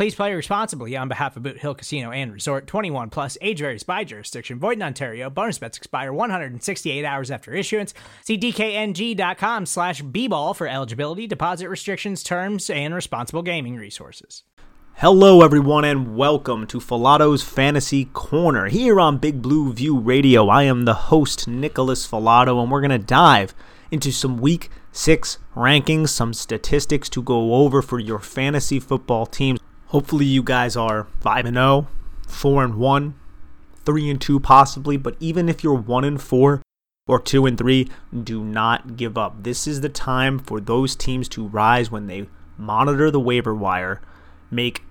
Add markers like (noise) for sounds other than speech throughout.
Please play responsibly on behalf of Boot Hill Casino and Resort 21 plus age varies by jurisdiction. Void in Ontario. Bonus bets expire 168 hours after issuance. See DKNG.com slash B-ball for eligibility, deposit restrictions, terms, and responsible gaming resources. Hello, everyone, and welcome to Falato's Fantasy Corner here on Big Blue View Radio. I am the host, Nicholas Falato, and we're going to dive into some week six rankings, some statistics to go over for your fantasy football teams. Hopefully, you guys are 5 and 0, 4 and 1, 3 and 2 possibly, but even if you're 1 and 4 or 2 and 3, do not give up. This is the time for those teams to rise when they monitor the waiver wire, make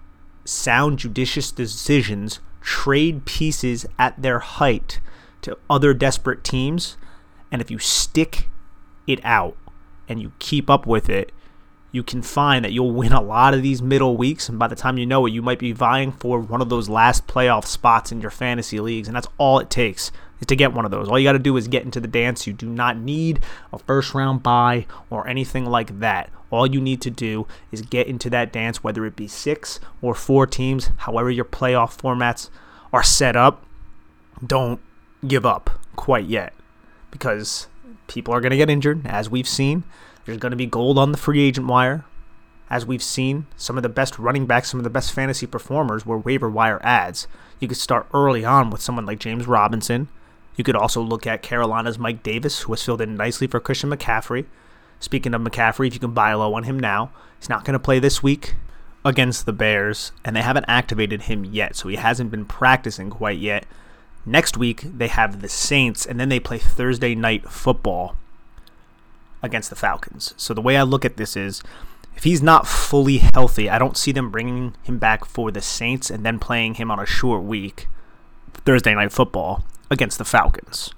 sound judicious decisions, trade pieces at their height to other desperate teams, and if you stick it out and you keep up with it, you can find that you'll win a lot of these middle weeks, and by the time you know it, you might be vying for one of those last playoff spots in your fantasy leagues, and that's all it takes is to get one of those. All you got to do is get into the dance. You do not need a first round buy or anything like that. All you need to do is get into that dance, whether it be six or four teams, however your playoff formats are set up. Don't give up quite yet because people are going to get injured, as we've seen. There's going to be gold on the free agent wire. As we've seen, some of the best running backs, some of the best fantasy performers were waiver wire ads. You could start early on with someone like James Robinson. You could also look at Carolina's Mike Davis, who has filled in nicely for Christian McCaffrey. Speaking of McCaffrey, if you can buy low on him now, he's not going to play this week against the Bears, and they haven't activated him yet, so he hasn't been practicing quite yet. Next week, they have the Saints, and then they play Thursday night football against the Falcons. So the way I look at this is if he's not fully healthy, I don't see them bringing him back for the Saints and then playing him on a short week, Thursday night football, against the Falcons.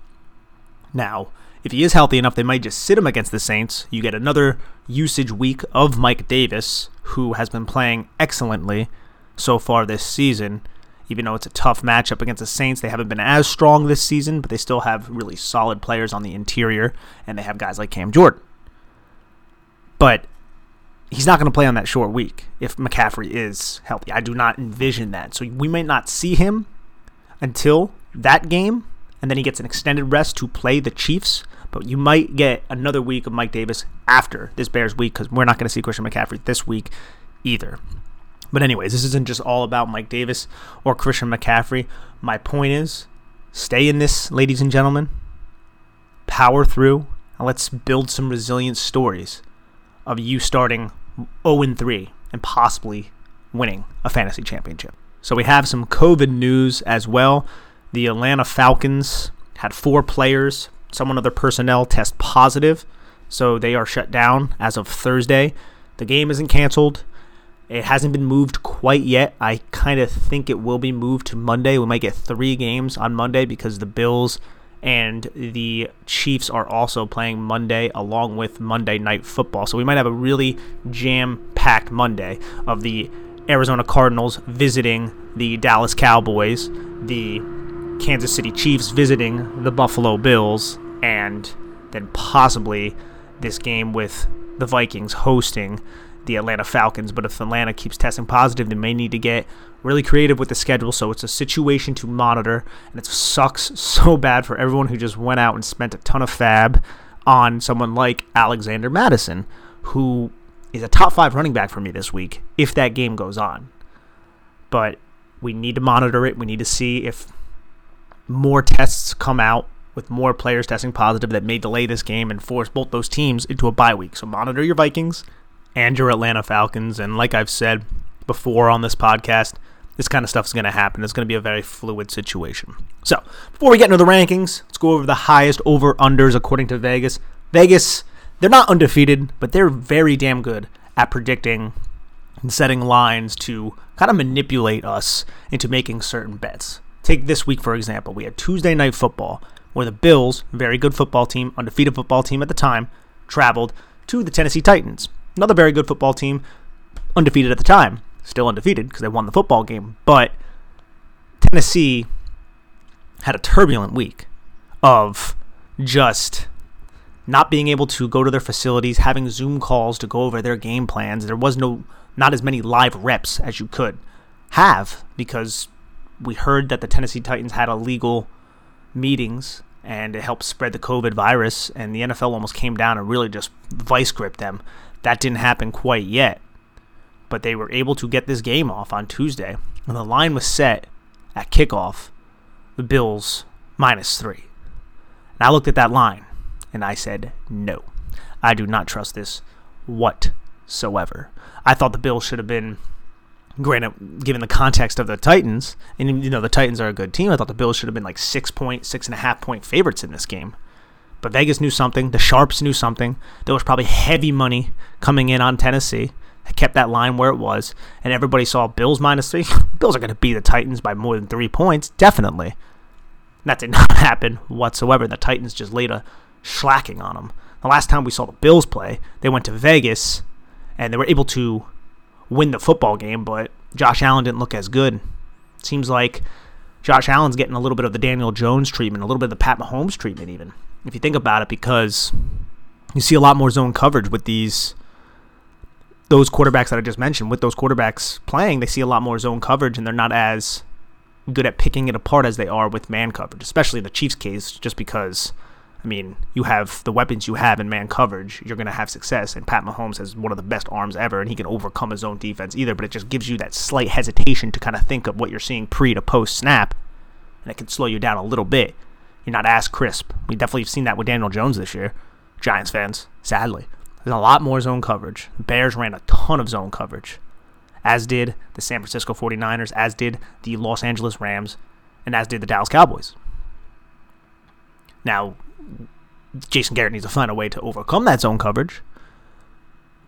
Now, if he is healthy enough, they might just sit him against the Saints. You get another usage week of Mike Davis, who has been playing excellently so far this season. Even though it's a tough matchup against the Saints, they haven't been as strong this season, but they still have really solid players on the interior, and they have guys like Cam Jordan. But he's not going to play on that short week if McCaffrey is healthy. I do not envision that. So we might not see him until that game, and then he gets an extended rest to play the Chiefs. But you might get another week of Mike Davis after this Bears week because we're not going to see Christian McCaffrey this week either. But, anyways, this isn't just all about Mike Davis or Christian McCaffrey. My point is stay in this, ladies and gentlemen. Power through, and let's build some resilient stories of you starting 0 3 and possibly winning a fantasy championship. So, we have some COVID news as well. The Atlanta Falcons had four players, some other personnel test positive, so they are shut down as of Thursday. The game isn't canceled. It hasn't been moved quite yet. I kind of think it will be moved to Monday. We might get three games on Monday because the Bills and the Chiefs are also playing Monday along with Monday Night Football. So we might have a really jam packed Monday of the Arizona Cardinals visiting the Dallas Cowboys, the Kansas City Chiefs visiting the Buffalo Bills, and then possibly this game with the Vikings hosting the Atlanta Falcons. But if Atlanta keeps testing positive, they may need to get really creative with the schedule. So it's a situation to monitor, and it sucks so bad for everyone who just went out and spent a ton of FAAB on someone like Alexander Mattison, who is a top five running back for me this week if that game goes on. But we need to monitor it. We need to see if more tests come out with more players testing positive that may delay this game and force both those teams into a bye week. So monitor your Vikings and your Atlanta Falcons. And like I've said before on this podcast, this kind of stuff is going to happen. It's going to be a very fluid situation. So before we get into the rankings, let's go over the highest over unders according to Vegas. Vegas, they're not undefeated, but they're very damn good at predicting and setting lines to kind of manipulate us into making certain bets. Take this week, for example. We had Tuesday Night Football, where the Bills, very good football team, undefeated football team at the time, traveled to the Tennessee Titans. Another very good football team, undefeated at the time. Still undefeated because they won the football game. But Tennessee had a turbulent week of just not being able to go to their facilities, having Zoom calls to go over their game plans. There was no not as many live reps as you could have because we heard that the Tennessee Titans had illegal meetings and it helped spread the COVID virus, and the NFL almost came down and really just vice gripped them. That didn't happen quite yet, but they were able to get this game off on Tuesday, and the line was set at kickoff the Bills minus three. And I looked at that line and I said, no, I do not trust this whatsoever. I thought the Bills should have been granted, given the context of the Titans, and you know the Titans are a good team, I thought the Bills should have been like six point, six and a half point favorites in this game. But Vegas knew something. The Sharps knew something. There was probably heavy money coming in on Tennessee. I kept that line where it was, and everybody saw Bills minus three. (laughs) Bills are going to beat the Titans by more than three points, definitely. That did (laughs) not happen whatsoever. The Titans just laid a slacking on them. The last time we saw the Bills play, they went to Vegas and they were able to win the football game, but Josh Allen didn't look as good. It Seems like Josh Allen's getting a little bit of the Daniel Jones treatment, a little bit of the Pat Mahomes treatment, even. If you think about it, because you see a lot more zone coverage with these those quarterbacks that I just mentioned. With those quarterbacks playing, they see a lot more zone coverage, and they're not as good at picking it apart as they are with man coverage, especially in the Chiefs' case, just because I mean, you have the weapons you have in man coverage, you're going to have success. And Pat Mahomes has one of the best arms ever, and he can overcome his own defense either. But it just gives you that slight hesitation to kind of think of what you're seeing pre to post snap, and it can slow you down a little bit. You're not as crisp. We definitely have seen that with Daniel Jones this year. Giants fans, sadly. There's a lot more zone coverage. Bears ran a ton of zone coverage, as did the San Francisco 49ers, as did the Los Angeles Rams, and as did the Dallas Cowboys. Now, Jason Garrett needs to find a way to overcome that zone coverage,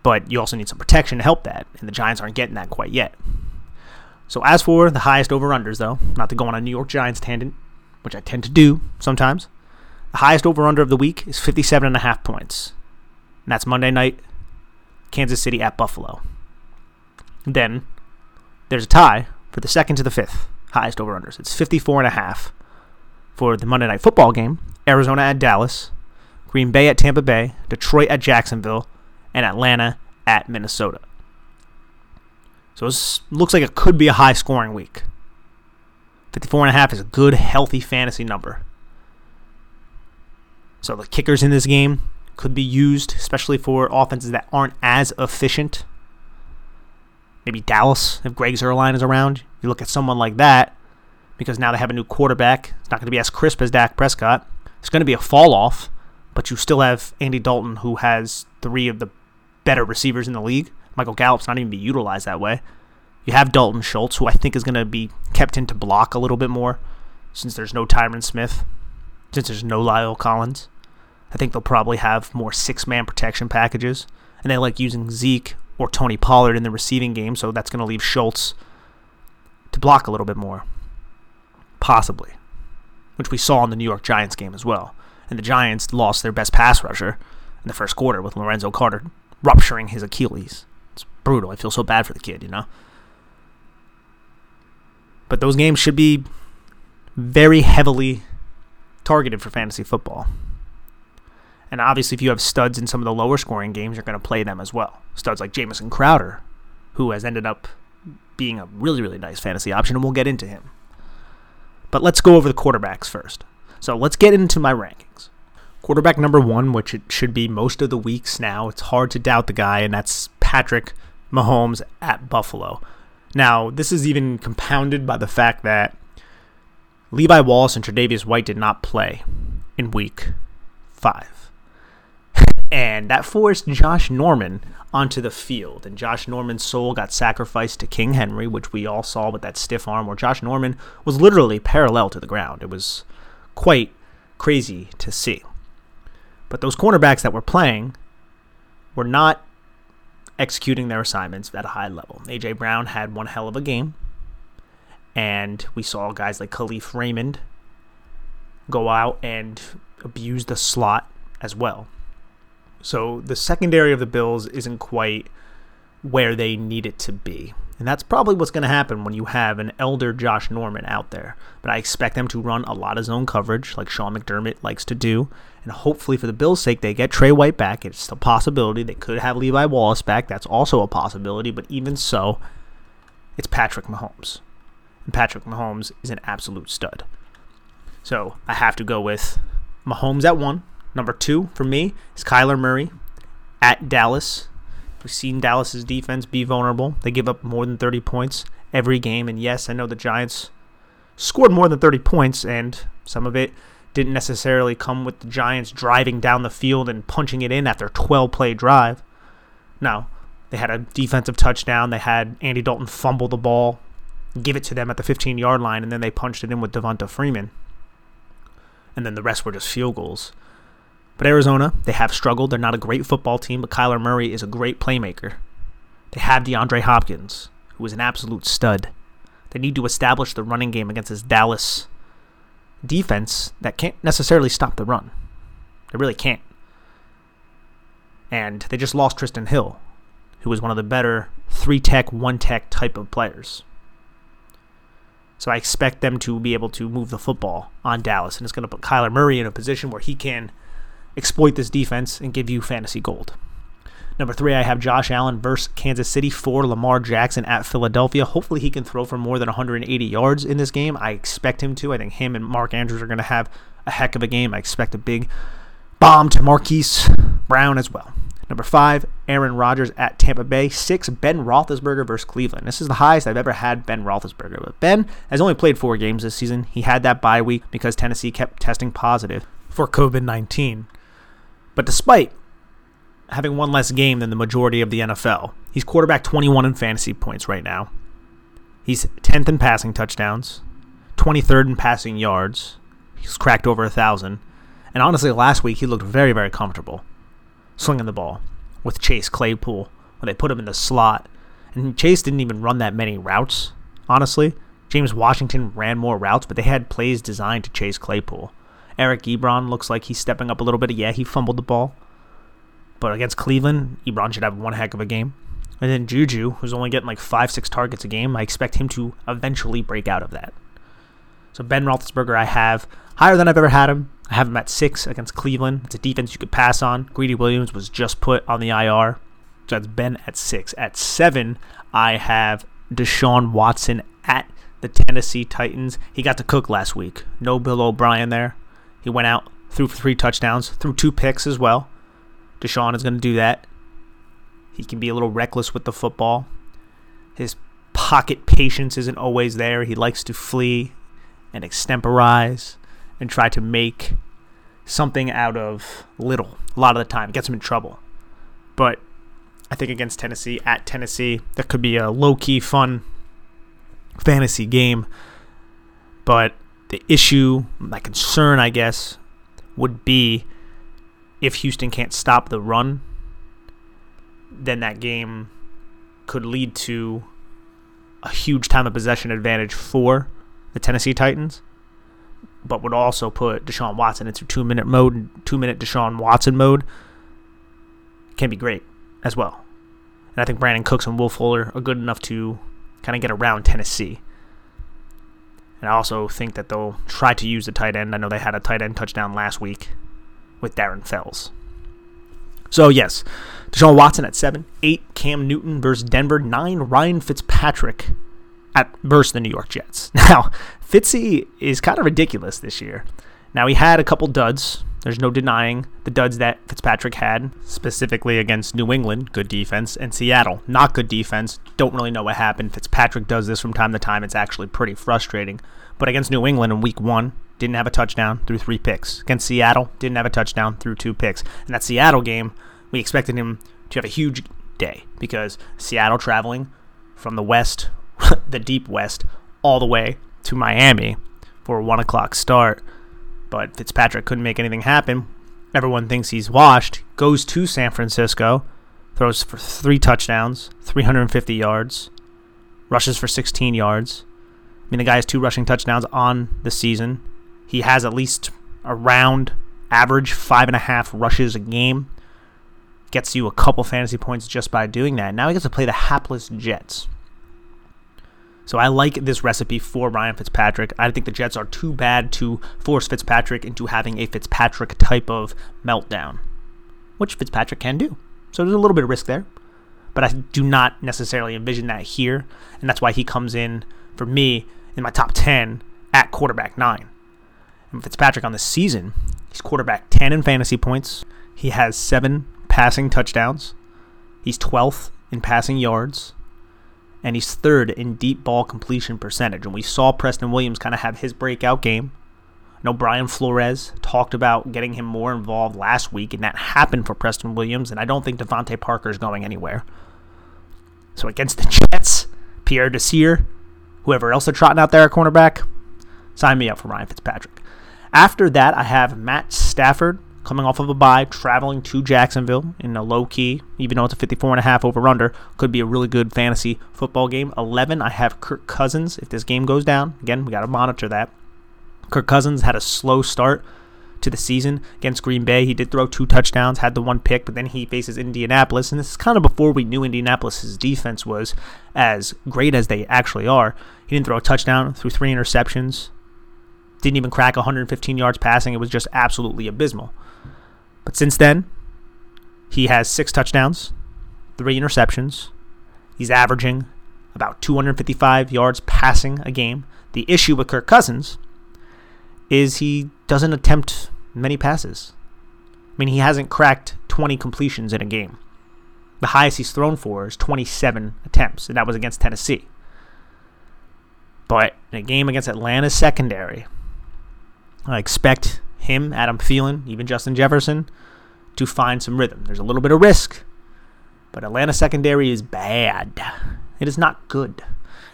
but you also need some protection to help that, and the Giants aren't getting that quite yet. So as for the highest over-unders, though, not to go on a New York Giants tangent, which I tend to do sometimes, the highest over-under of the week is 57.5 points. And that's Monday night, Kansas City at Buffalo. Then there's a tie for the second to the fifth highest over-unders. It's 54.5 for the Monday night football game, Arizona at Dallas, Green Bay at Tampa Bay, Detroit at Jacksonville, and Atlanta at Minnesota. So it looks like it could be a high scoring week. 54.5 is a good, healthy fantasy number. So the kickers in this game could be used, especially for offenses that aren't as efficient. Maybe Dallas, if Greg Zuerlein is around. You look at someone like that, because now they have a new quarterback. It's not going to be as crisp as Dak Prescott. It's going to be a fall off, but you still have Andy Dalton, who has three of the better receivers in the league. Michael Gallup's not even be utilized that way. You have Dalton Schultz, who I think is going to be kept into block a little bit more since there's no Tyron Smith, since there's no La'el Collins. I think they'll probably have more six man protection packages. And they like using Zeke or Tony Pollard in the receiving game, so that's going to leave Schultz to block a little bit more. Possibly which we saw in the New York Giants game as well. And the Giants lost their best pass rusher in the first quarter with Lorenzo Carter rupturing his Achilles. It's brutal. I feel so bad for the kid, you know? But those games should be very heavily targeted for fantasy football. And obviously, if you have studs in some of the lower scoring games, you're going to play them as well. Studs like Jamison Crowder, who has ended up being a really, really nice fantasy option, and we'll get into him. But let's go over the quarterbacks first. So let's get into my rankings. Quarterback number one, which it should be most of the weeks now, it's hard to doubt the guy, and that's Patrick Mahomes at Buffalo. Now, this is even compounded by the fact that Levi Wallace and Tre'Davious White did not play. in week five. (laughs) And that forced Josh Norman onto the field. And Josh Norman's soul got sacrificed to King Henry, which we all saw with that stiff arm, where Josh Norman was literally parallel to the ground. It was quite crazy to see. But those cornerbacks that were playing were not executing their assignments at a high level. AJ Brown had one hell of a game. And we saw guys like Kalif Raymond go out and abuse the slot as well. So the secondary of the Bills isn't quite where they need it to be. And that's probably what's going to happen when you have an elder Josh Norman out there. But I expect them to run a lot of zone coverage like Sean McDermott likes to do. And hopefully, for the Bills' sake, they get Tre White back. It's a possibility. They could have Levi Wallace back. That's also a possibility. But even so, it's Patrick Mahomes. And Patrick Mahomes is an absolute stud. So I have to go with Mahomes at one. Number two for me is Kyler Murray at Dallas. We've seen Dallas's defense be vulnerable. They give up more than 30 points every game. And yes, I know the Giants scored more than 30 points, and some of it didn't necessarily come with the Giants driving down the field and punching it in after 12 play drive. No, they had a defensive touchdown. They had Andy Dalton fumble the ball, give it to them at the 15 yard line, and then they punched it in with Devonta Freeman. And then the rest were just field goals. But Arizona, they have struggled. They're not a great football team, but Kyler Murray is a great playmaker. They have DeAndre Hopkins, who is an absolute stud. They need to establish the running game against this Dallas defense that can't necessarily stop the run. They really can't. And they just lost Trysten Hill, who was one of the better three tech, one tech type of players. So I expect them to be able to move the football on Dallas, and it's going to put Kyler Murray in a position where he can exploit this defense and give you fantasy gold. Number three, I have Josh Allen versus Kansas City for Lamar Jackson at Philadelphia. Hopefully, he can throw for more than 180 yards in this game. I expect him to. I think him and Mark Andrews are going to have a heck of a game. I expect a big bomb to Marquise Brown as well. Number five, Aaron Rodgers at Tampa Bay. Six, Ben Roethlisberger versus Cleveland. This is the highest I've ever had Ben Roethlisberger. But Ben has only played four games this season. He had that bye week because Tennessee kept testing positive for COVID 19. But despite having one less game than the majority of the NFL, he's quarterback 21 in fantasy points right now. He's 10th in passing touchdowns, 23rd in passing yards. He's cracked over a thousand. And honestly, last week he looked very, very comfortable slinging the ball with Chase Claypool when they put him in the slot. And Chase didn't even run that many routes, honestly. James Washington ran more routes, but they had plays designed to chase Claypool. Eric Ebron looks like he's stepping up a little bit. Yeah, he fumbled the ball. But against Cleveland, Ebron should have one heck of a game. And then Juju, who's only getting like five, six targets a game, I expect him to eventually break out of that. So Ben Roethlisberger, I have higher than I've ever had him. I have him at six against Cleveland. It's a defense you could pass on. Greedy Williams was just put on the IR. So that's Ben at six. At seven, I have Deshaun Watson at the Tennessee Titans. He got to cook last week. No Bill O'Brien there. He went out, threw for three touchdowns, threw two picks as well. Deshaun is going to do that. He can be a little reckless with the football. His pocket patience isn't always there. He likes to flee and extemporize and try to make something out of little a lot of the time. It gets him in trouble. But I think against Tennessee, at Tennessee, that could be a low key, fun fantasy game. But the issue, my concern, I guess, would be if Houston can't stop the run, then that game could lead to a huge time of possession advantage for the Tennessee Titans, but would also put Deshaun Watson into two minute mode, two minute Deshaun Watson mode. Can be great as well. And I think Brandin Cooks and Will Fuller are good enough to kind of get around Tennessee. And I also think that they'll try to use the tight end. I know they had a tight end touchdown last week with Darren Fells. So, yes, Deshaun Watson at 7, 8, Cam Newton versus Denver, 9, Ryan Fitzpatrick at versus the New York Jets. (laughs) Now, Fitzy is kind of ridiculous this year. Now, he had a couple duds. There's no denying the duds that Fitzpatrick had, specifically against New England, good defense, and Seattle, not good defense. Don't really know what happened. Fitzpatrick does this from time to time. It's actually pretty frustrating. But against New England in week one, didn't have a touchdown through three picks. Against Seattle, didn't have a touchdown through two picks. And that Seattle game, we expected him to have a huge day because Seattle traveling from the west, (laughs) the deep west, all the way to Miami for a one o'clock start. But Fitzpatrick couldn't make anything happen. Everyone thinks he's washed. Goes to San Francisco, throws for three touchdowns, 350 yards, rushes for 16 yards. I mean, the guy has two rushing touchdowns on the season. He has at least around average five and a half rushes a game. Gets you a couple fantasy points just by doing that. Now he gets to play the hapless Jets. So I like this recipe for Ryan Fitzpatrick. I think the Jets are too bad to force Fitzpatrick into having a Fitzpatrick type of meltdown, which Fitzpatrick can do. So there's a little bit of risk there, but I do not necessarily envision that here, and that's why he comes in for me in my top 10 at quarterback 9. Fitzpatrick on the season, he's quarterback 10 in fantasy points. He has 7 passing touchdowns. He's 12th in passing yards and he's third in deep ball completion percentage. And we saw Preston Williams kind of have his breakout game. I know Brian Flores talked about getting him more involved last week, and that happened for Preston Williams. And I don't think DeVante Parker is going anywhere. So against the Jets, Pierre Desir, whoever else are trotting out there at cornerback, sign me up for Ryan Fitzpatrick. After that, I have Matt Stafford coming off of a bye, traveling to Jacksonville in a low key, even though it's a 54 and a half over under, could be a really good fantasy football game. 11, I have Kirk Cousins. If this game goes down, again, we got to monitor that. Kirk Cousins had a slow start to the season against Green Bay. He did throw two touchdowns, had the one pick, but then he faces Indianapolis, and this is kind of before we knew Indianapolis's defense was as great as they actually are. He didn't throw a touchdown, threw three interceptions, didn't even crack 115 yards passing. It was just absolutely abysmal. But since then, he has six touchdowns, three interceptions. He's averaging about 255 yards passing a game. The issue with Kirk Cousins is he doesn't attempt many passes. I mean, he hasn't cracked 20 completions in a game. The highest he's thrown for is 27 attempts, and that was against Tennessee. But in a game against Atlanta's secondary, I expect him, Adam Thielen, even Justin Jefferson, to find some rhythm. There's a little bit of risk, but Atlanta secondary is bad. It is not good.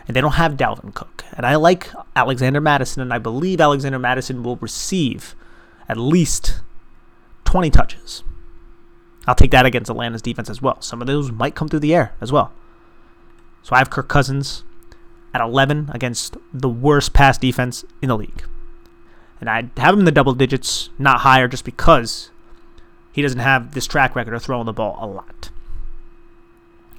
And they don't have Dalvin Cook. And I like Alexander Mattison, and I believe Alexander Mattison will receive at least 20 touches. I'll take that against Atlanta's defense as well. Some of those might come through the air as well. So I have Kirk Cousins at 11 against the worst pass defense in the league. And I'd have him in the double digits, not higher, just because he doesn't have this track record of throwing the ball a lot.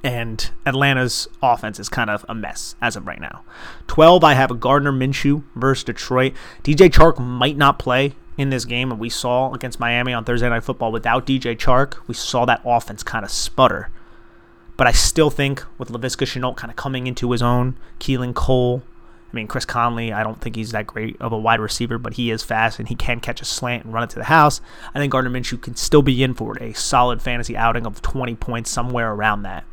And Atlanta's offense is kind of a mess as of right now. 12, I have a Gardner Minshew versus Detroit. DJ Chark might not play in this game, and we saw against Miami on Thursday Night Football without DJ Chark, we saw that offense kind of sputter. But I still think with Laviska Shenault kind of coming into his own, Keelan Cole, I mean, Chris Conley, I don't think he's that great of a wide receiver, but he is fast and he can catch a slant and run it to the house. I think Gardner Minshew can still be in for a solid fantasy outing of 20 points, somewhere around that.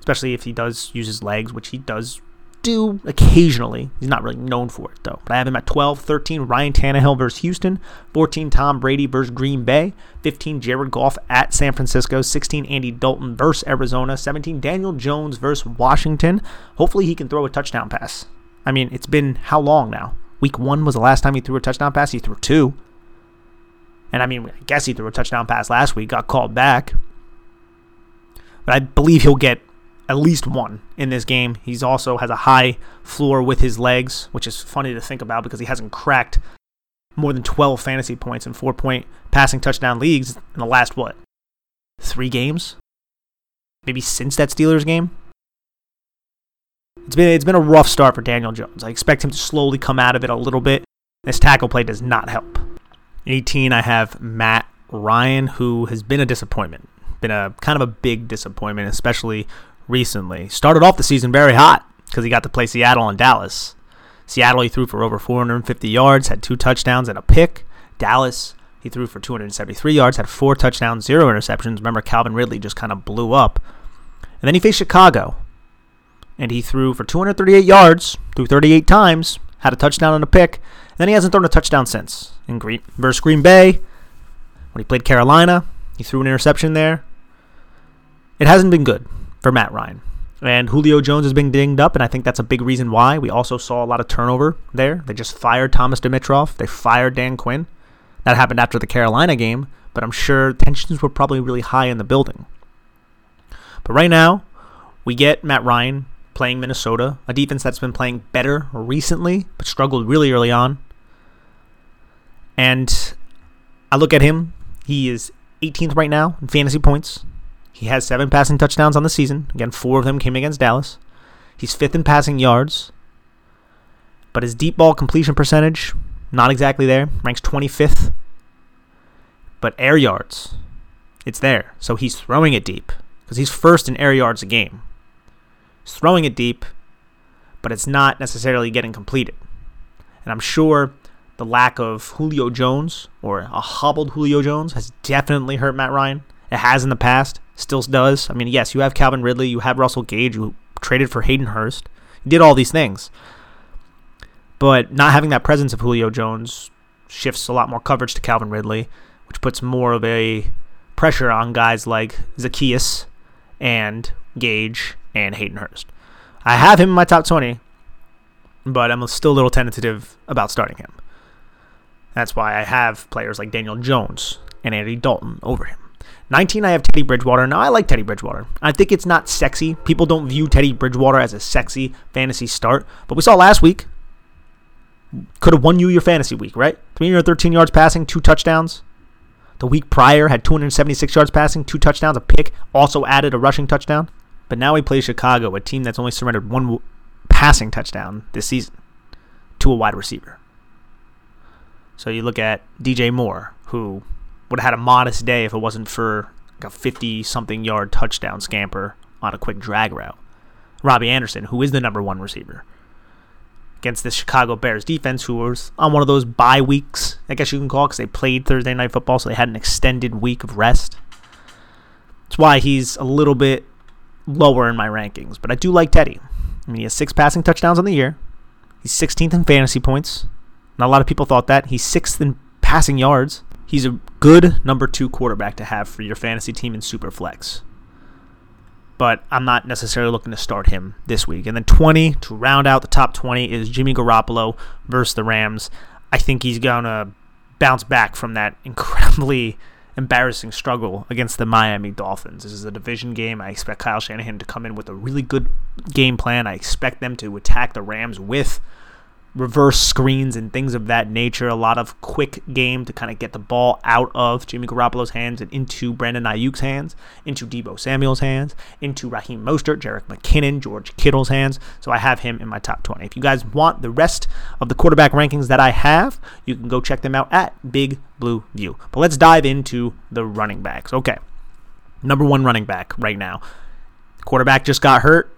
Especially if he does use his legs, which he does do occasionally. He's not really known for it, though. But I have him at 12, 13, Ryan Tannehill versus Houston, 14, Tom Brady versus Green Bay, 15, Jared Goff at San Francisco, 16, Andy Dalton versus Arizona, 17, Daniel Jones versus Washington. Hopefully he can throw a touchdown pass. I mean, it's been how long now? Week one was the last time he threw a touchdown pass. He threw two. And I mean, I guess he threw a touchdown pass last week, got called back. But I believe he'll get at least one in this game. He's also has a high floor with his legs, which is funny to think about because he hasn't cracked more than 12 fantasy points in four point passing touchdown leagues in the last, what, three games? Maybe since that Steelers game? It's been it's been a rough start for Daniel Jones. I expect him to slowly come out of it a little bit. This tackle play does not help. 18, I have Matt Ryan, who has been a disappointment. Been a kind of a big disappointment, especially recently. Started off the season very hot because he got to play Seattle and Dallas. Seattle, he threw for over 450 yards, had two touchdowns and a pick. Dallas, he threw for 273 yards, had four touchdowns, zero interceptions. Remember, Calvin Ridley just kind of blew up. And then he faced Chicago, and he threw for 238 yards, threw 38 times, had a touchdown and a pick. And Then he hasn't thrown a touchdown since. In Green versus Green Bay, when he played Carolina, he threw an interception there. It hasn't been good for Matt Ryan. And Julio Jones has been dinged up, and I think that's a big reason why. We also saw a lot of turnover there. They just fired Thomas Dimitroff. They fired Dan Quinn. That happened after the Carolina game, but I'm sure tensions were probably really high in the building. But right now, we get Matt Ryan playing Minnesota, a defense that's been playing better recently, but struggled really early on. And I look at him. He is 18th right now in fantasy points. He has seven passing touchdowns on the season. Again, four of them came against Dallas. He's fifth in passing yards. But his deep ball completion percentage, not exactly there. Ranks 25th. But air yards, it's there. So he's throwing it deep because he's first in air yards a game. Throwing it deep, but it's not necessarily getting completed. And I'm sure the lack of Julio Jones or a hobbled Julio Jones has definitely hurt Matt Ryan. It has in the past, still does. I mean, yes, you have Calvin Ridley, you have Russell Gage, who traded for Hayden Hurst. You did all these things. But not having that presence of Julio Jones shifts a lot more coverage to Calvin Ridley, which puts more of a pressure on guys like Zaccheaus and Gage and Hayden Hurst. I have him in my top 20, but I'm still a little tentative about starting him. That's why I have players like Daniel Jones and Andy Dalton over him. 19, I have Teddy Bridgewater. Now, I like Teddy Bridgewater. I think it's not sexy. People don't view Teddy Bridgewater as a sexy fantasy start. But we saw last week, could have won you your fantasy week, right? 313 yards passing, two touchdowns. The week prior had 276 yards passing, two touchdowns, a pick, also added a rushing touchdown. But now he plays Chicago, a team that's only surrendered one passing touchdown this season to a wide receiver. So you look at DJ Moore, who would have had a modest day if it wasn't for like a 50 something yard touchdown scamper on a quick drag route. Robbie Anderson, who is the number one receiver against the Chicago Bears defense, who was on one of those bye weeks, I guess you can call it, because they played Thursday night football, so they had an extended week of rest. That's why he's a little bit lower in my rankings, but I do like Teddy. I mean, he has six passing touchdowns on the year. He's 16th in fantasy points. Not a lot of people thought that. He's sixth in passing yards. He's a good number two quarterback to have for your fantasy team in Superflex. But I'm not necessarily looking to start him this week. And then 20 to round out the top 20 is Jimmy Garoppolo versus the Rams. I think he's going to bounce back from that incredibly embarrassing struggle against the Miami Dolphins. This is a division game. I expect Kyle Shanahan to come in with a really good game plan. I expect them to attack the Rams with reverse screens and things of that nature. A lot of quick game to kind of get the ball out of Jimmy Garoppolo's hands and into Brandon Aiyuk's hands, into Deebo Samuel's hands, into Raheem Mostert, Jerick McKinnon, George Kittle's hands. So I have him in my top 20. If you guys want the rest of the quarterback rankings that I have, you can go check them out at Big Blue View. But let's dive into the running backs. Okay. Number one running back right now. Quarterback just got hurt.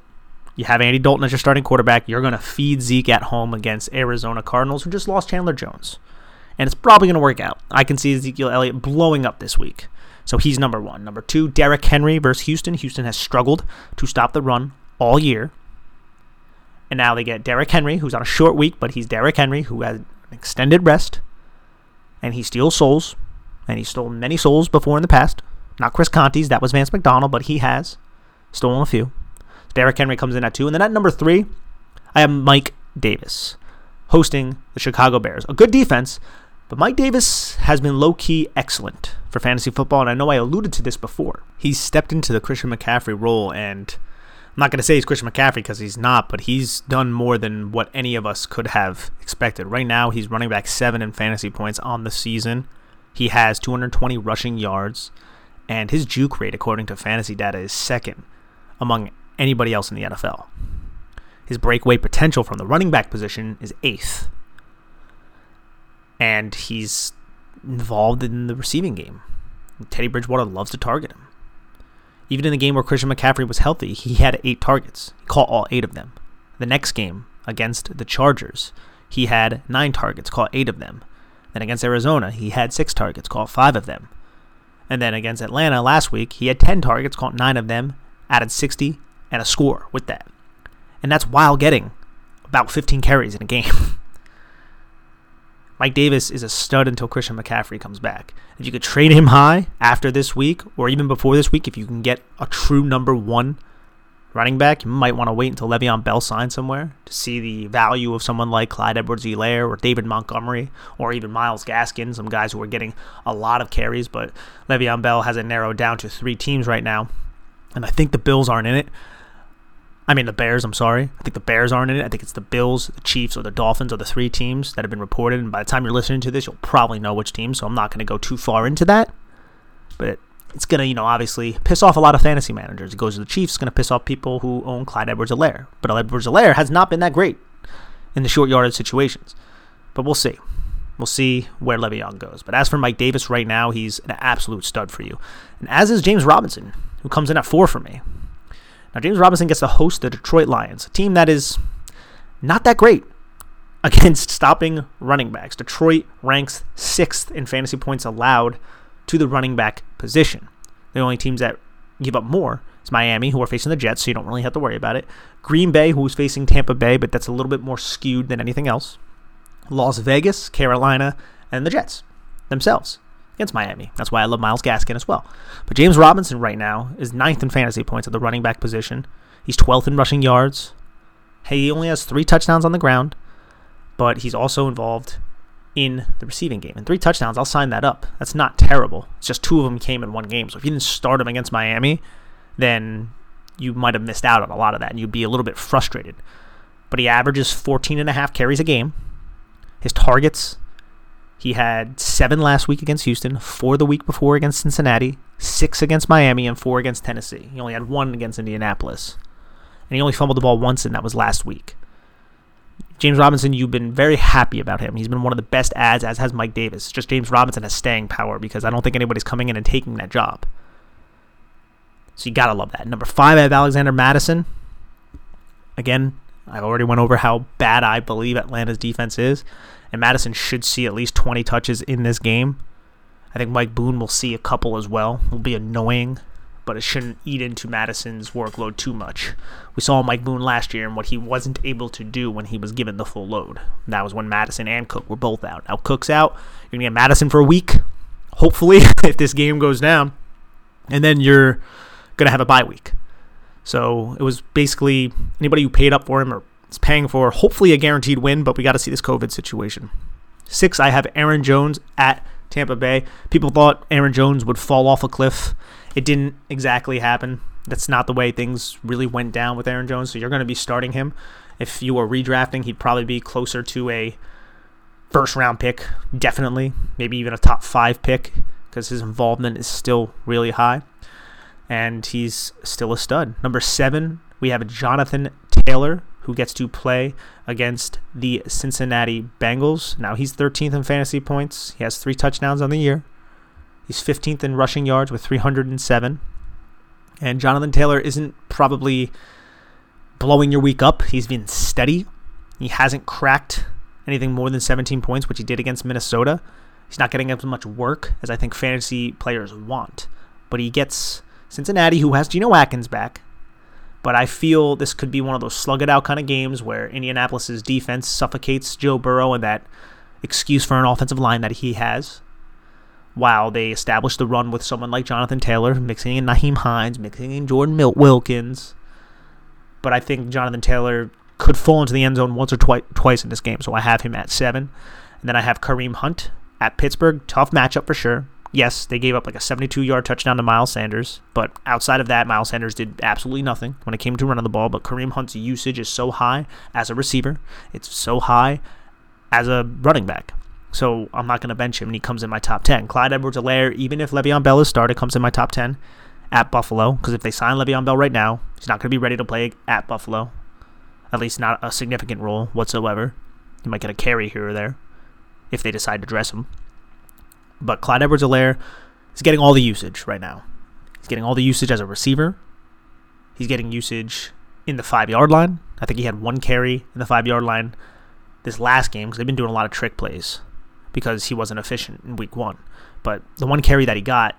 You have Andy Dalton as your starting quarterback. You're going to feed Zeke at home against Arizona Cardinals, who just lost Chandler Jones. And it's probably going to work out. I can see Ezekiel Elliott blowing up this week. So he's number one. Number two, Derrick Henry versus Houston. Houston has struggled to stop the run all year. And now they get Derrick Henry, who's on a short week, but he's Derrick Henry, who has an extended rest. And he steals souls. And he's stolen many souls before in the past. Not Chris Conte's, that was Vance McDonald, but he has stolen a few. Derrick Henry comes in at two. And then at number three, I have Mike Davis hosting the Chicago Bears. A good defense, but Mike Davis has been low key excellent for fantasy football. And I know I alluded to this before. He's stepped into the Christian McCaffrey role. And I'm not going to say he's Christian McCaffrey because he's not, but he's done more than what any of us could have expected. Right now, he's running back seven in fantasy points on the season. He has 220 rushing yards, and his juke rate, according to fantasy data, is second among anybody else in the NFL. His breakaway potential from the running back position is eighth. And he's involved in the receiving game. Teddy Bridgewater loves to target him. Even in the game where Christian McCaffrey was healthy, he had eight targets. He caught all eight of them. The next game against the Chargers, he had nine targets, caught eight of them. Then against Arizona, he had six targets, caught five of them. And then against Atlanta last week, he had 10 targets, caught nine of them, added 60, and a score with that. And that's while getting about 15 carries in a game. (laughs) Mike Davis is a stud until Christian McCaffrey comes back. If you could trade him high after this week, or even before this week, if you can get a true number one running back, you might want to wait until Le'Veon Bell signs somewhere to see the value of someone like Clyde Edwards-Helaire or David Montgomery or even Myles Gaskin, some guys who are getting a lot of carries, but Le'Veon Bell has it narrowed down to three teams right now, and I think the Bills aren't in it. I mean, the Bears, I'm sorry. I think the Bears aren't in it. I think it's the Bills, the Chiefs, or the Dolphins are the three teams that have been reported. And by the time you're listening to this, you'll probably know which team. So I'm not going to go too far into that. But it's going to, you know, obviously piss off a lot of fantasy managers. It goes to the Chiefs, it's going to piss off people who own Clyde Edwards Helaire. But Edwards Helaire has not been that great in the short yardage situations. But we'll see. We'll see where Le'Veon goes. But as for Mike Davis right now, he's an absolute stud for you. And as is James Robinson, who comes in at four for me. Now, James Robinson gets to host the Detroit Lions, a team that is not that great (laughs) against stopping running backs. Detroit ranks sixth in fantasy points allowed to the running back position. The only teams that give up more is Miami, who are facing the Jets, so you don't really have to worry about it. Green Bay, who's facing Tampa Bay, but that's a little bit more skewed than anything else. Las Vegas, Carolina, and the Jets themselves against Miami. That's why I love Myles Gaskin as well. But James Robinson right now is ninth in fantasy points at the running back position. He's 12th in rushing yards. Hey, he only has three touchdowns on the ground, but he's also involved in the receiving game. And three touchdowns, I'll sign that up. That's not terrible. It's just two of them came in one game. So if you didn't start him against Miami, then you might have missed out on a lot of that and you'd be a little bit frustrated. But he averages 14 and a half carries a game. His targets he had seven last week against Houston, four the week before against Cincinnati, six against Miami, and four against Tennessee. He only had one against Indianapolis. And he only fumbled the ball once, and that was last week. James Robinson, you've been very happy about him. He's been one of the best ads, as has Mike Davis. Just James Robinson has staying power because I don't think anybody's coming in and taking that job. So you gotta love that. Number five, I have Alexander Mattison. Again, I already went over how bad I believe Atlanta's defense is and Mattison should see at least 20 touches in this game. I think Mike Boone will see a couple as well. Will be annoying, but it shouldn't eat into Mattison's workload too much. We saw Mike Boone last year and what he wasn't able to do when he was given the full load. That was when Mattison and Cook were both out. Now Cook's out. You're gonna get Mattison for a week, hopefully, (laughs) if this game goes down, and then you're gonna have a bye week. So it was basically anybody who paid up for him or paying for hopefully a guaranteed win, but we got to see this COVID situation. Six, I have Aaron Jones at Tampa Bay. People thought Aaron Jones would fall off a cliff. It didn't exactly happen. That's not the way things really went down with Aaron Jones. So you're going to be starting him. If you were redrafting, he'd probably be closer to a first round pick, definitely. Maybe even a top five pick because his involvement is still really high. And he's still a stud. Number seven, we have Jonathan Taylor who gets to play against the Cincinnati Bengals. Now he's 13th in fantasy points. He has three touchdowns on the year. He's 15th in rushing yards with 307. And Jonathan Taylor isn't probably blowing your week up. He's been steady. He hasn't cracked anything more than 17 points, which he did against Minnesota. He's not getting as much work as I think fantasy players want. But he gets Cincinnati, who has Geno Atkins back, but I feel this could be one of those slug it out kind of games where Indianapolis's defense suffocates Joe Burrow and that excuse for an offensive line that he has. While they establish the run with someone like Jonathan Taylor, mixing in Nyheim Hines, mixing in Jordan Milt Wilkins. But I think Jonathan Taylor could fall into the end zone once or twi- twice in this game, so I have him at seven. And then I have Kareem Hunt at Pittsburgh. Tough matchup for sure. Yes, they gave up like a 72 yard touchdown to Miles Sanders, but outside of that, Miles Sanders did absolutely nothing when it came to running the ball. But Kareem Hunt's usage is so high as a receiver, it's so high as a running back. So I'm not going to bench him, and he comes in my top 10. Clyde Edwards Helaire, even if Le'Veon Bell is started, comes in my top 10 at Buffalo, because if they sign Le'Veon Bell right now, he's not going to be ready to play at Buffalo. At least not a significant role whatsoever. He might get a carry here or there if they decide to dress him. But Clyde Edwards Helaire is getting all the usage right now. He's getting all the usage as a receiver. He's getting usage in the five yard line. I think he had one carry in the five yard line this last game because they've been doing a lot of trick plays because he wasn't efficient in week one. But the one carry that he got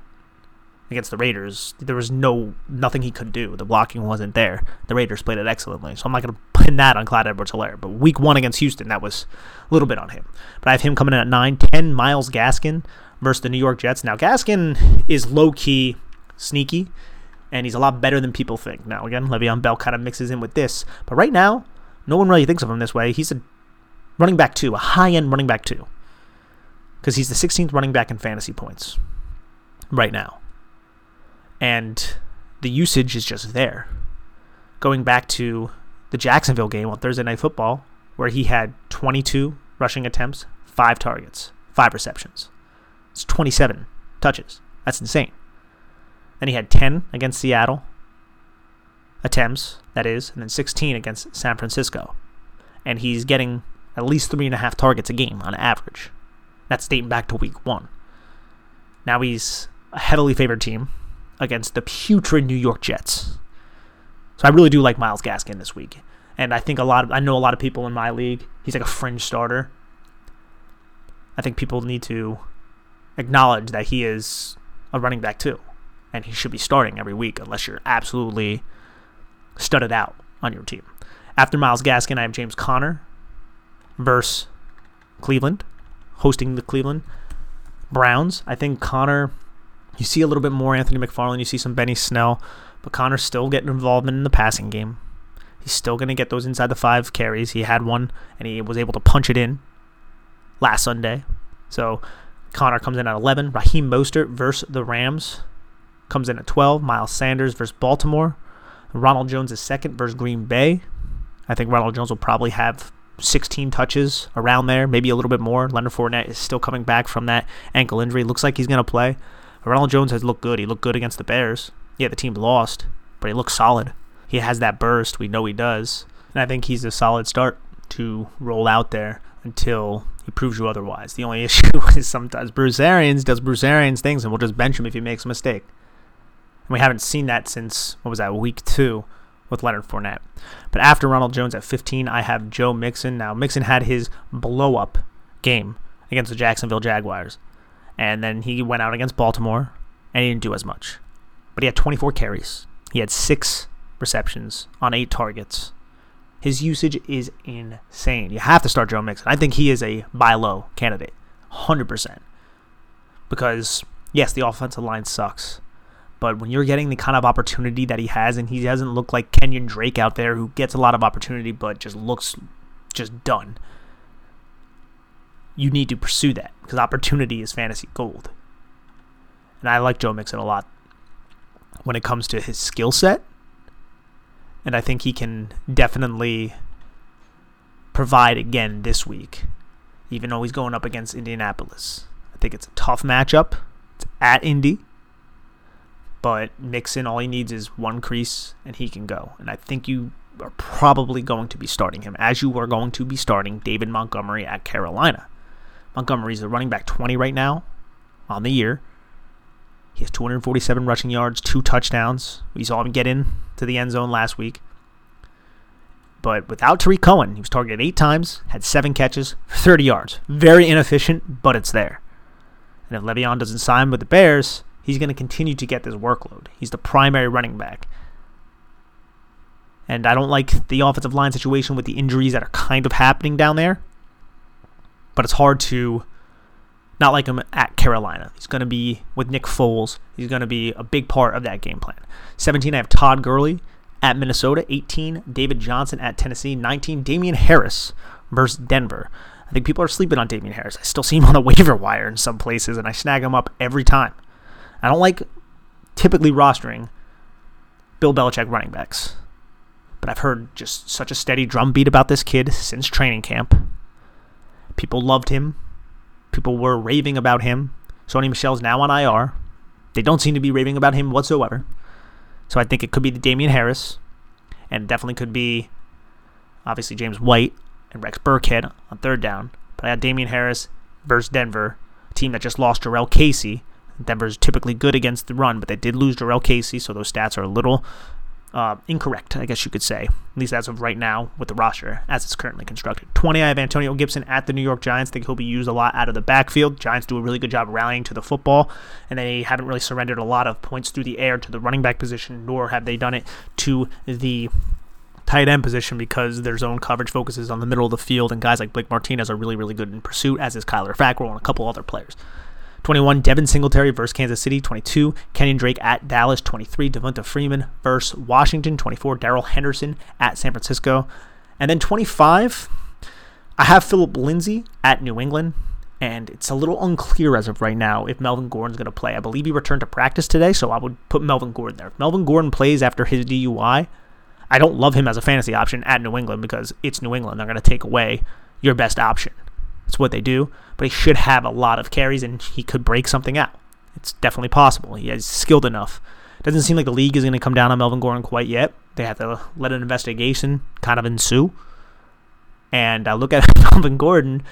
against the Raiders, there was no nothing he could do. The blocking wasn't there. The Raiders played it excellently, so I'm not going to pin that on Clyde Edwards-Helaire. But Week One against Houston, that was a little bit on him. But I have him coming in at nine, ten. Myles Gaskin versus the New York Jets. Now Gaskin is low key sneaky, and he's a lot better than people think. Now again, Le'Veon Bell kind of mixes in with this, but right now, no one really thinks of him this way. He's a running back two, a high end running back two, because he's the 16th running back in fantasy points right now and the usage is just there. Going back to the Jacksonville game on Thursday Night Football, where he had 22 rushing attempts, five targets, five receptions. It's 27 touches. That's insane. Then he had 10 against Seattle attempts, that is, and then 16 against San Francisco. And he's getting at least three and a half targets a game on average. That's dating back to week one. Now he's a heavily favored team against the putrid New York Jets. So I really do like Myles Gaskin this week. And I think a lot of, I know a lot of people in my league. He's like a fringe starter. I think people need to acknowledge that he is a running back too. And he should be starting every week unless you're absolutely studded out on your team. After Myles Gaskin, I have James Conner versus Cleveland, hosting the Cleveland Browns. I think Conner you see a little bit more Anthony McFarland, you see some Benny Snell, but Conner's still getting involved in the passing game. He's still going to get those inside the five carries. He had one, and he was able to punch it in last Sunday. So Conner comes in at 11. Raheem Mostert versus the Rams comes in at 12. Miles Sanders versus Baltimore. Ronald Jones is second versus Green Bay. I think Ronald Jones will probably have 16 touches around there, maybe a little bit more. Leonard Fournette is still coming back from that ankle injury. Looks like he's going to play. Ronald Jones has looked good. He looked good against the Bears. Yeah, the team lost, but he looks solid. He has that burst. We know he does. And I think he's a solid start to roll out there until he proves you otherwise. The only (laughs) issue is sometimes Bruce Arians does Bruce Arians things and we'll just bench him if he makes a mistake. And we haven't seen that since, what was that, week two with Leonard Fournette. But after Ronald Jones at 15, I have Joe Mixon. Now, Mixon had his blow up game against the Jacksonville Jaguars. And then he went out against Baltimore and he didn't do as much. But he had 24 carries. He had six receptions on eight targets. His usage is insane. You have to start Joe Mixon. I think he is a buy low candidate, 100%. Because, yes, the offensive line sucks. But when you're getting the kind of opportunity that he has, and he doesn't look like Kenyan Drake out there who gets a lot of opportunity but just looks just done you need to pursue that because opportunity is fantasy gold. And I like Joe Mixon a lot when it comes to his skill set. And I think he can definitely provide again this week, even though he's going up against Indianapolis. I think it's a tough matchup. It's at Indy. But Mixon, all he needs is one crease and he can go. And I think you are probably going to be starting him, as you are going to be starting David Montgomery at Carolina. Montgomery's the running back 20 right now on the year. He has 247 rushing yards, two touchdowns. We saw him get in to the end zone last week. But without Tarik Cohen, he was targeted eight times, had seven catches, 30 yards. Very inefficient, but it's there. And if Le'Veon doesn't sign with the Bears, he's going to continue to get this workload. He's the primary running back. And I don't like the offensive line situation with the injuries that are kind of happening down there but it's hard to not like him at Carolina. He's going to be with Nick Foles. He's going to be a big part of that game plan. 17, I have Todd Gurley at Minnesota. 18, David Johnson at Tennessee. 19, Damien Harris versus Denver. I think people are sleeping on Damien Harris. I still see him on the (laughs) waiver wire in some places, and I snag him up every time. I don't like typically rostering Bill Belichick running backs, but I've heard just such a steady drumbeat about this kid since training camp People loved him. People were raving about him. Sony Michel's now on IR. They don't seem to be raving about him whatsoever. So I think it could be the Damien Harris, and definitely could be obviously James White and Rex Burkhead on third down. But I had Damien Harris versus Denver, a team that just lost Jurrell Casey. Denver's typically good against the run, but they did lose Jurrell Casey, so those stats are a little uh, incorrect, I guess you could say, at least as of right now with the roster as it's currently constructed. 20, I have Antonio Gibson at the New York Giants. Think he'll be used a lot out of the backfield. Giants do a really good job rallying to the football, and they haven't really surrendered a lot of points through the air to the running back position, nor have they done it to the tight end position because their zone coverage focuses on the middle of the field, and guys like Blake Martinez are really, really good in pursuit, as is Kyler Fackrell and a couple other players. 21, Devin Singletary versus Kansas City. 22, Kenyan Drake at Dallas. 23, Devonta Freeman versus Washington. 24, Darrell Henderson at San Francisco. And then 25, I have Phillip Lindsay at New England. And it's a little unclear as of right now if Melvin Gordon's going to play. I believe he returned to practice today, so I would put Melvin Gordon there. If Melvin Gordon plays after his DUI, I don't love him as a fantasy option at New England because it's New England. They're going to take away your best option. That's what they do. But he should have a lot of carries and he could break something out. It's definitely possible. He is skilled enough. Doesn't seem like the league is going to come down on Melvin Gordon quite yet. They have to let an investigation kind of ensue. And uh, look at (laughs) Melvin Gordon.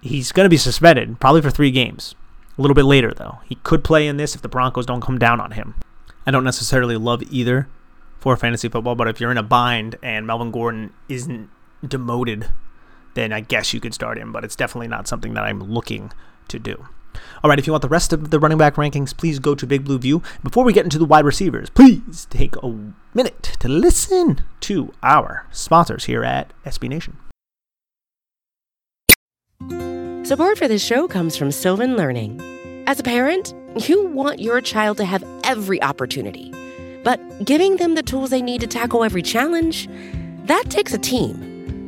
He's going to be suspended, probably for three games. A little bit later, though. He could play in this if the Broncos don't come down on him. I don't necessarily love either for fantasy football, but if you're in a bind and Melvin Gordon isn't demoted then I guess you could start him, but it's definitely not something that I'm looking to do. All right, if you want the rest of the running back rankings, please go to Big Blue View. Before we get into the wide receivers, please take a minute to listen to our sponsors here at SB Nation. Support for this show comes from Sylvan Learning. As a parent, you want your child to have every opportunity, but giving them the tools they need to tackle every challenge, that takes a team.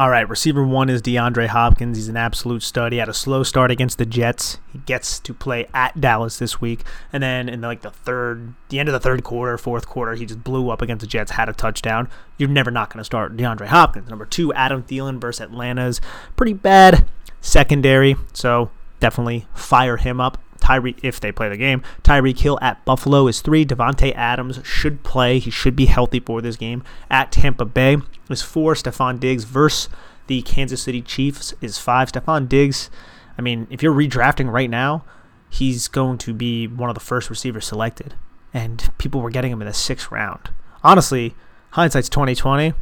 All right, receiver one is DeAndre Hopkins. He's an absolute stud. He had a slow start against the Jets. He gets to play at Dallas this week, and then in like the third, the end of the third quarter, fourth quarter, he just blew up against the Jets, had a touchdown. You're never not going to start DeAndre Hopkins. Number two, Adam Thielen versus Atlanta's pretty bad secondary, so definitely fire him up. Tyree, if they play the game. Tyreek Hill at Buffalo is three. Davante Adams should play. He should be healthy for this game. At Tampa Bay is four. Stefon Diggs versus the Kansas City Chiefs is five. Stefon Diggs, I mean, if you're redrafting right now, he's going to be one of the first receivers selected. And people were getting him in the sixth round. Honestly, hindsight's 2020,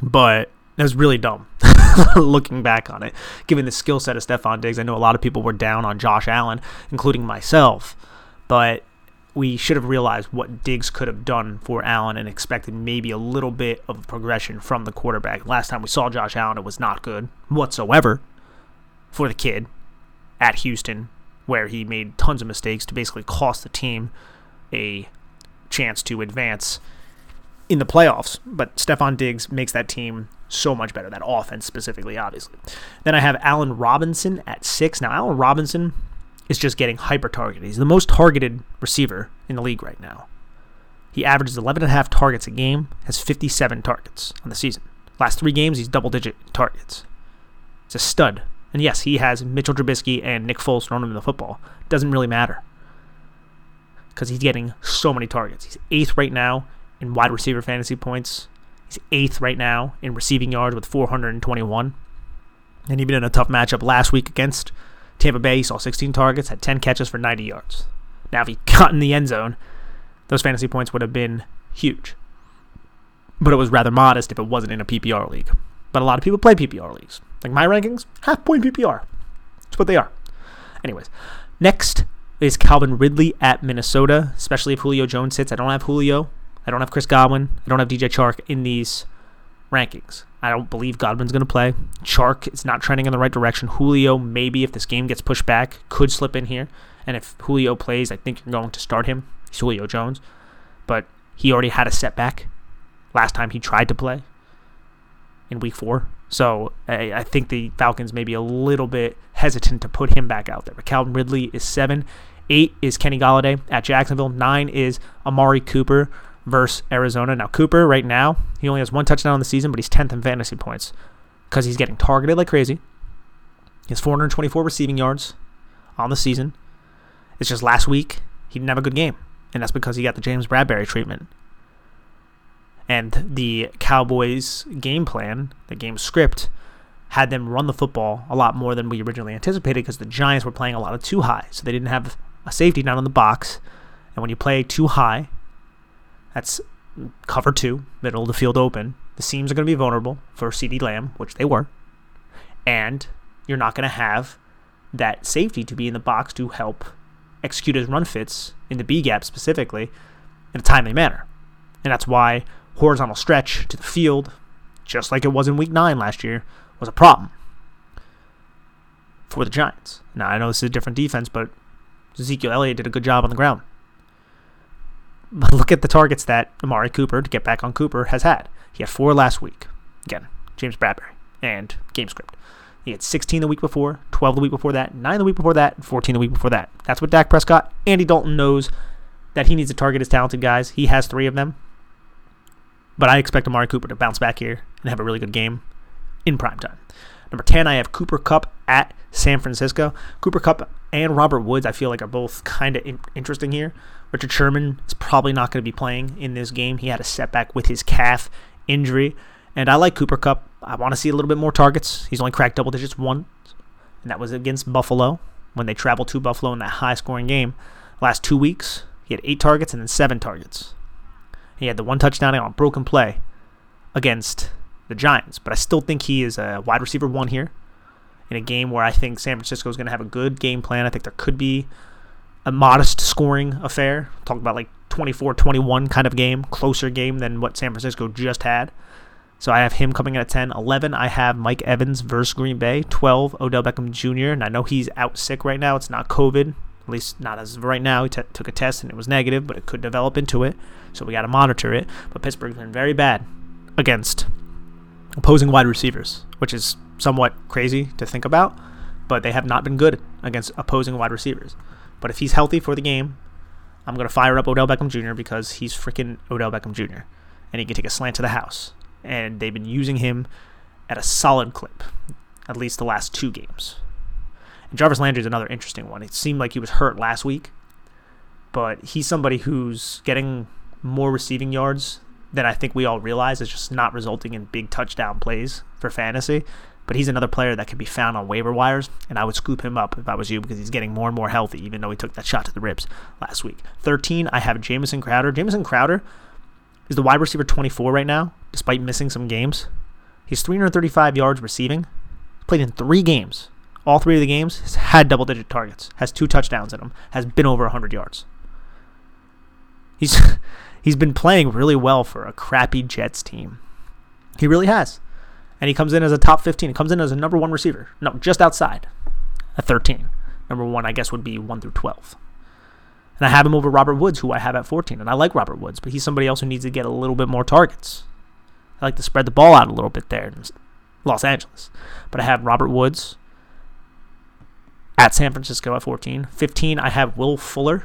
but it was really dumb (laughs) (laughs) looking back on it, given the skill set of Stefon Diggs. I know a lot of people were down on Josh Allen, including myself, but we should have realized what Diggs could have done for Allen and expected maybe a little bit of progression from the quarterback. Last time we saw Josh Allen, it was not good whatsoever for the kid at Houston, where he made tons of mistakes to basically cost the team a chance to advance in the playoffs. But Stefon Diggs makes that team so much better, that offense specifically, obviously. Then I have Allen Robinson at six. Now, Allen Robinson is just getting hyper targeted. He's the most targeted receiver in the league right now. He averages 11.5 targets a game, has 57 targets on the season. Last three games, he's double digit targets. It's a stud. And yes, he has Mitchell Trubisky and Nick Foles thrown him in the football. Doesn't really matter because he's getting so many targets. He's eighth right now in wide receiver fantasy points. He's eighth right now in receiving yards with 421. And even in a tough matchup last week against Tampa Bay, he saw 16 targets, had 10 catches for 90 yards. Now, if he got in the end zone, those fantasy points would have been huge. But it was rather modest if it wasn't in a PPR league. But a lot of people play PPR leagues. Like my rankings, half point PPR. That's what they are. Anyways, next is Calvin Ridley at Minnesota, especially if Julio Jones sits. I don't have Julio. I don't have Chris Godwin. I don't have DJ Chark in these rankings. I don't believe Godwin's going to play. Chark is not trending in the right direction. Julio, maybe if this game gets pushed back, could slip in here. And if Julio plays, I think you're going to start him. He's Julio Jones. But he already had a setback last time he tried to play in week four. So I, I think the Falcons may be a little bit hesitant to put him back out there. But Calvin Ridley is seven. Eight is Kenny Golladay at Jacksonville. Nine is Amari Cooper versus Arizona. Now, Cooper, right now, he only has one touchdown in the season, but he's 10th in fantasy points because he's getting targeted like crazy. He has 424 receiving yards on the season. It's just last week, he didn't have a good game, and that's because he got the James Bradberry treatment. And the Cowboys' game plan, the game script, had them run the football a lot more than we originally anticipated because the Giants were playing a lot of two high. So they didn't have a safety down in the box. And when you play two high, that's cover two, middle of the field open. The seams are going to be vulnerable for CeeDee Lamb, which they were. And you're not going to have that safety to be in the box to help execute his run fits in the B gap specifically in a timely manner. And that's why horizontal stretch to the field, just like it was in week nine last year, was a problem for the Giants. Now, I know this is a different defense, but Ezekiel Elliott did a good job on the ground. But (laughs) look at the targets that Amari Cooper, to get back on Cooper, has had. He had four last week. Again, James Bradberry and game script. He had 16 the week before, 12 the week before that, 9 the week before that, 14 the week before that. That's what Dak Prescott. Andy Dalton knows that he needs to target his talented guys. He has three of them. But I expect Amari Cooper to bounce back here and have a really good game in prime time. Number 10, I have Cooper Kupp at San Francisco. Cooper Kupp and Robert Woods, I feel like, are both kind of in- interesting here. Richard Sherman is probably not going to be playing in this game. He had a setback with his calf injury. And I like Cooper Kupp. I want to see a little bit more targets. He's only cracked double digits once, and that was against Buffalo when they traveled to Buffalo in that high scoring game. Last two weeks, he had eight targets and then seven targets. He had the one touchdown on broken play against the Giants, but I still think he is a wide receiver one here in a game where I think San Francisco is going to have a good game plan. I think there could be a modest scoring affair. Talk about like 24 21 kind of game, closer game than what San Francisco just had. So I have him coming in at 10. 11, I have Mike Evans versus Green Bay. 12, Odell Beckham Jr. And I know he's out sick right now. It's not COVID, at least not as of right now. He t- took a test and it was negative, but it could develop into it. So we got to monitor it. But Pittsburgh's been very bad against opposing wide receivers, which is somewhat crazy to think about. But they have not been good against opposing wide receivers. But if he's healthy for the game, I'm going to fire up Odell Beckham Jr. because he's freaking Odell Beckham Jr. And he can take a slant to the house. And they've been using him at a solid clip, at least the last two games. And Jarvis Landry is another interesting one. It seemed like he was hurt last week, but he's somebody who's getting more receiving yards than I think we all realize. It's just not resulting in big touchdown plays for fantasy. But he's another player that can be found on waiver wires, and I would scoop him up if I was you because he's getting more and more healthy, even though he took that shot to the ribs last week. 13, I have Jamison Crowder. Jamison Crowder is the wide receiver 24 right now, despite missing some games. He's 335 yards receiving. Played in three games. All three of the games has had double digit targets, has two touchdowns in them, has been over 100 yards. He's (laughs) he's been playing really well for a crappy Jets team. He really has and he comes in as a top 15. He comes in as a number one receiver. No, just outside at 13. Number one, I guess, would be 1 through 12. And I have him over Robert Woods, who I have at 14. And I like Robert Woods, but he's somebody else who needs to get a little bit more targets. I like to spread the ball out a little bit there in Los Angeles. But I have Robert Woods at San Francisco at 14. 15, I have Will Fuller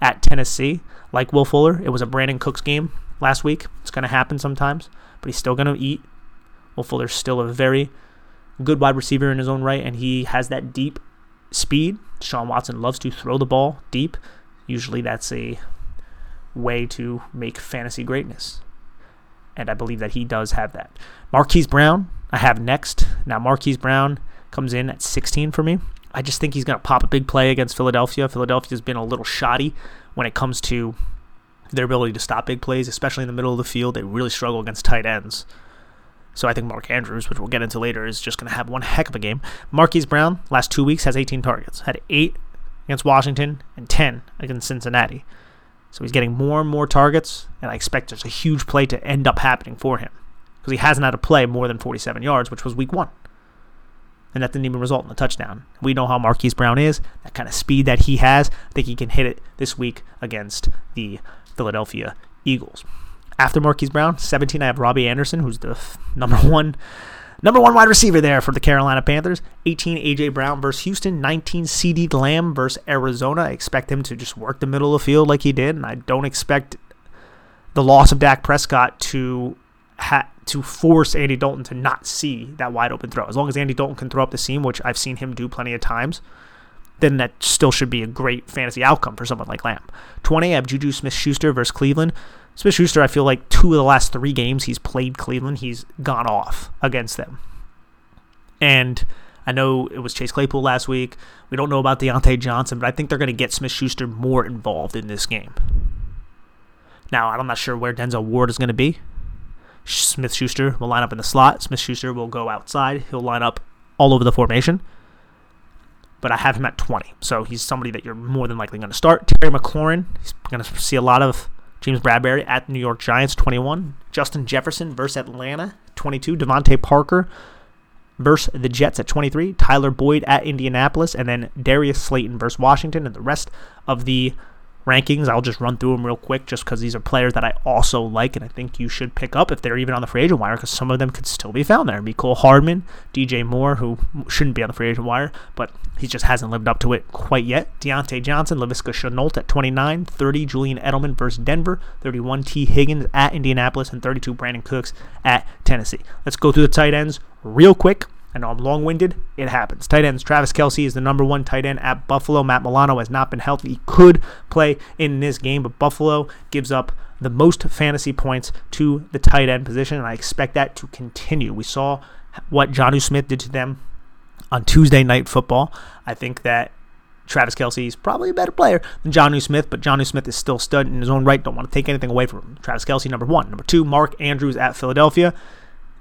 at Tennessee. Like Will Fuller, it was a Brandin Cooks game last week. It's going to happen sometimes, but he's still going to eat Will Fuller's still a very good wide receiver in his own right, and he has that deep speed. Sean Watson loves to throw the ball deep. Usually that's a way to make fantasy greatness. And I believe that he does have that. Marquise Brown, I have next. Now, Marquise Brown comes in at 16 for me. I just think he's going to pop a big play against Philadelphia. Philadelphia's been a little shoddy when it comes to their ability to stop big plays, especially in the middle of the field. They really struggle against tight ends. So I think Mark Andrews, which we'll get into later, is just going to have one heck of a game. Marquise Brown, last two weeks, has 18 targets. Had eight against Washington and 10 against Cincinnati. So he's getting more and more targets, and I expect there's a huge play to end up happening for him because he hasn't had a play more than 47 yards, which was week one. And that didn't even result in a touchdown. We know how Marquise Brown is, that kind of speed that he has. I think he can hit it this week against the Philadelphia Eagles. After Marquise Brown, 17, I have Robbie Anderson, who's the number one Number one wide receiver there for the Carolina Panthers. 18 A.J. Brown versus Houston. 19 CeeDee Lamb versus Arizona. I expect him to just work the middle of the field like he did, and I don't expect the loss of Dak Prescott to ha- to force Andy Dalton to not see that wide open throw. As long as Andy Dalton can throw up the seam, which I've seen him do plenty of times, then that still should be a great fantasy outcome for someone like Lamb. 20, I have Juju Smith Schuster versus Cleveland. Smith Schuster, I feel like two of the last three games he's played Cleveland, he's gone off against them. And I know it was Chase Claypool last week. We don't know about Diontae Johnson, but I think they're going to get Smith Schuster more involved in this game. Now, I'm not sure where Denzel Ward is going to be. Smith Schuster will line up in the slot. Smith Schuster will go outside. He'll line up all over the formation. But I have him at 20. So he's somebody that you're more than likely going to start. Terry McLaurin, he's going to see a lot of James Bradberry at New York Giants, 21. Justin Jefferson versus Atlanta, 22. DeVante Parker versus the Jets at 23. Tyler Boyd at Indianapolis. And then Darius Slayton versus Washington. And the rest of the rankings. I'll just run through them real quick just because these are players that I also like and I think you should pick up if they're even on the free agent wire because some of them could still be found there. Mecole Hardman, DJ Moore, who shouldn't be on the free agent wire, but he just hasn't lived up to it quite yet. Diontae Johnson, Laviska Shenault at 29, 30 Julian Edelman versus Denver, 31 Tee Higgins at Indianapolis, and 32 Brandin Cooks at Tennessee. Let's go through the tight ends real quick. I know I'm long winded. It happens. Tight ends. Travis Kelce is the number one tight end at Buffalo. Matt Milano has not been healthy. He could play in this game, but Buffalo gives up the most fantasy points to the tight end position, and I expect that to continue. We saw what Jonnu Smith did to them on Tuesday Night Football. I think that Travis Kelce is probably a better player than Jonnu Smith, but Jonnu Smith is still stud in his own right. Don't want to take anything away from him. Travis Kelce, number one. Number two, Mark Andrews at Philadelphia.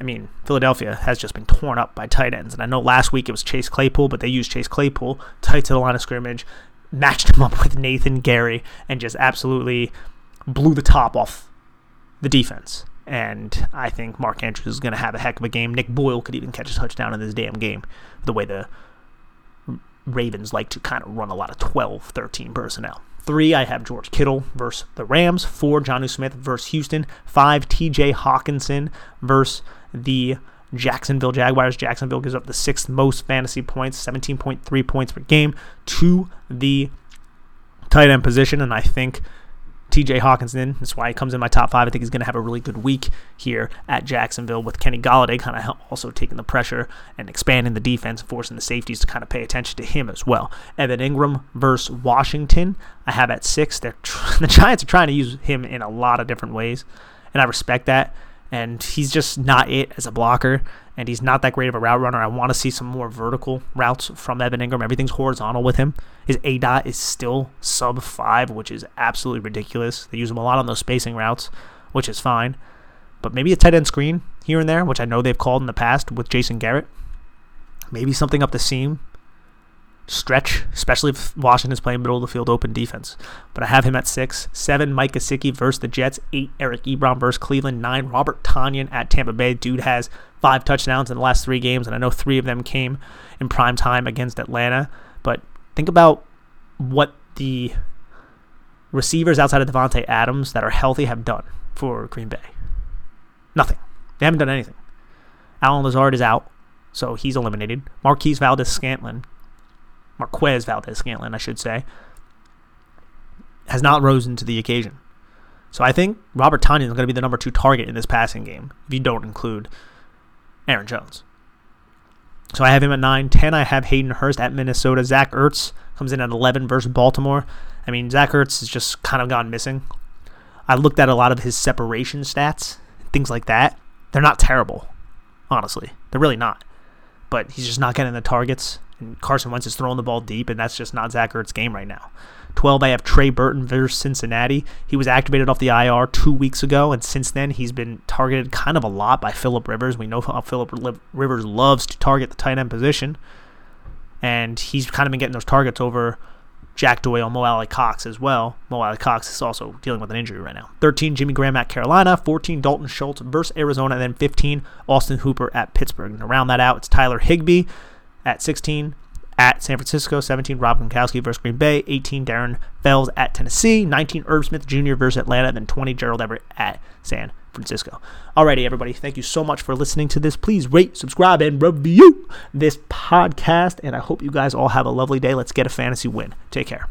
I mean, Philadelphia has just been torn up by tight ends. And I know last week it was Chase Claypool, but they used Chase Claypool tight to the line of scrimmage, matched him up (laughs) with Nathan Gerry, and just absolutely blew the top off the defense. And I think Mark Andrews is going to have a heck of a game. Nick Boyle could even catch a touchdown in this damn game, the way the Ravens like to kind of run a lot of 12, 13 personnel. Three, I have George Kittle versus the Rams. Four, Jonnu Smith versus Houston. Five, TJ Hockenson versus the Jacksonville Jaguars. Jacksonville gives up the sixth most fantasy points, 17.3 points per game to the tight end position. And I think TJ Hockenson, that's why he comes in my top five. I think he's going to have a really good week here at Jacksonville with Kenny Golladay kind of also taking the pressure and expanding the defense, forcing the safeties to kind of pay attention to him as well. Evan Engram versus Washington, I have at six. They're tr- (laughs) the Giants are trying to use him in a lot of different ways, and I respect that and he's just not it as a blocker, and he's not that great of a route runner. I want to see some more vertical routes from Evan Engram. Everything's horizontal with him. His A dot is still sub five, which is absolutely ridiculous. They use him a lot on those spacing routes, which is fine. But maybe a tight end screen here and there, which I know they've called in the past with Jason Garrett. Maybe something up the seam stretch, especially if Washington's playing middle of the field open defense. But I have him at six. Seven, Mike Gesicki versus the Jets. Eight, Eric Ebron versus Cleveland. Nine, Robert Tonyan at Tampa Bay. Dude has five touchdowns in the last three games, and I know three of them came in prime time against Atlanta. But think about what the receivers outside of Davante Adams that are healthy have done for Green Bay. Nothing. They haven't done anything. Allen Lazard is out, so he's eliminated. Marquise Valdes Scantling Marquez Valdes Scantling, I should say, has not risen to the occasion. So I think Robert Tonyan is going to be the number two target in this passing game if you don't include Aaron Jones. So I have him at 9. 10, I have Hayden Hurst at Minnesota. Zach Ertz comes in at 11 versus Baltimore. I mean, Zach Ertz has just kind of gone missing. I looked at a lot of his separation stats, things like that. They're not terrible, honestly. They're really not. But he's just not getting the targets. Carson Wentz is throwing the ball deep, and that's just not Zach Ertz's game right now. 12, I have Trey Burton versus Cincinnati. He was activated off the IR two weeks ago, and since then he's been targeted kind of a lot by Philip Rivers. We know how Philip Rivers loves to target the tight end position, and he's kind of been getting those targets over Jack Doyle, Mo Alie-Cox as well. Mo Alie-Cox is also dealing with an injury right now. 13, Jimmy Graham at Carolina. 14, Dalton Schultz versus Arizona. And then 15, Austin Hooper at Pittsburgh. And to round that out, it's Tyler Higbee at 16 at San Francisco. 17, Rob Gronkowski versus Green Bay. 18, Darren Fells at Tennessee. 19, Irv Smith Jr. versus Atlanta. Then 20, Gerald Everett at San Francisco. Alrighty, everybody. Thank you so much for listening to this. Please rate, subscribe, and review this podcast. And I hope you guys all have a lovely day. Let's get a fantasy win. Take care.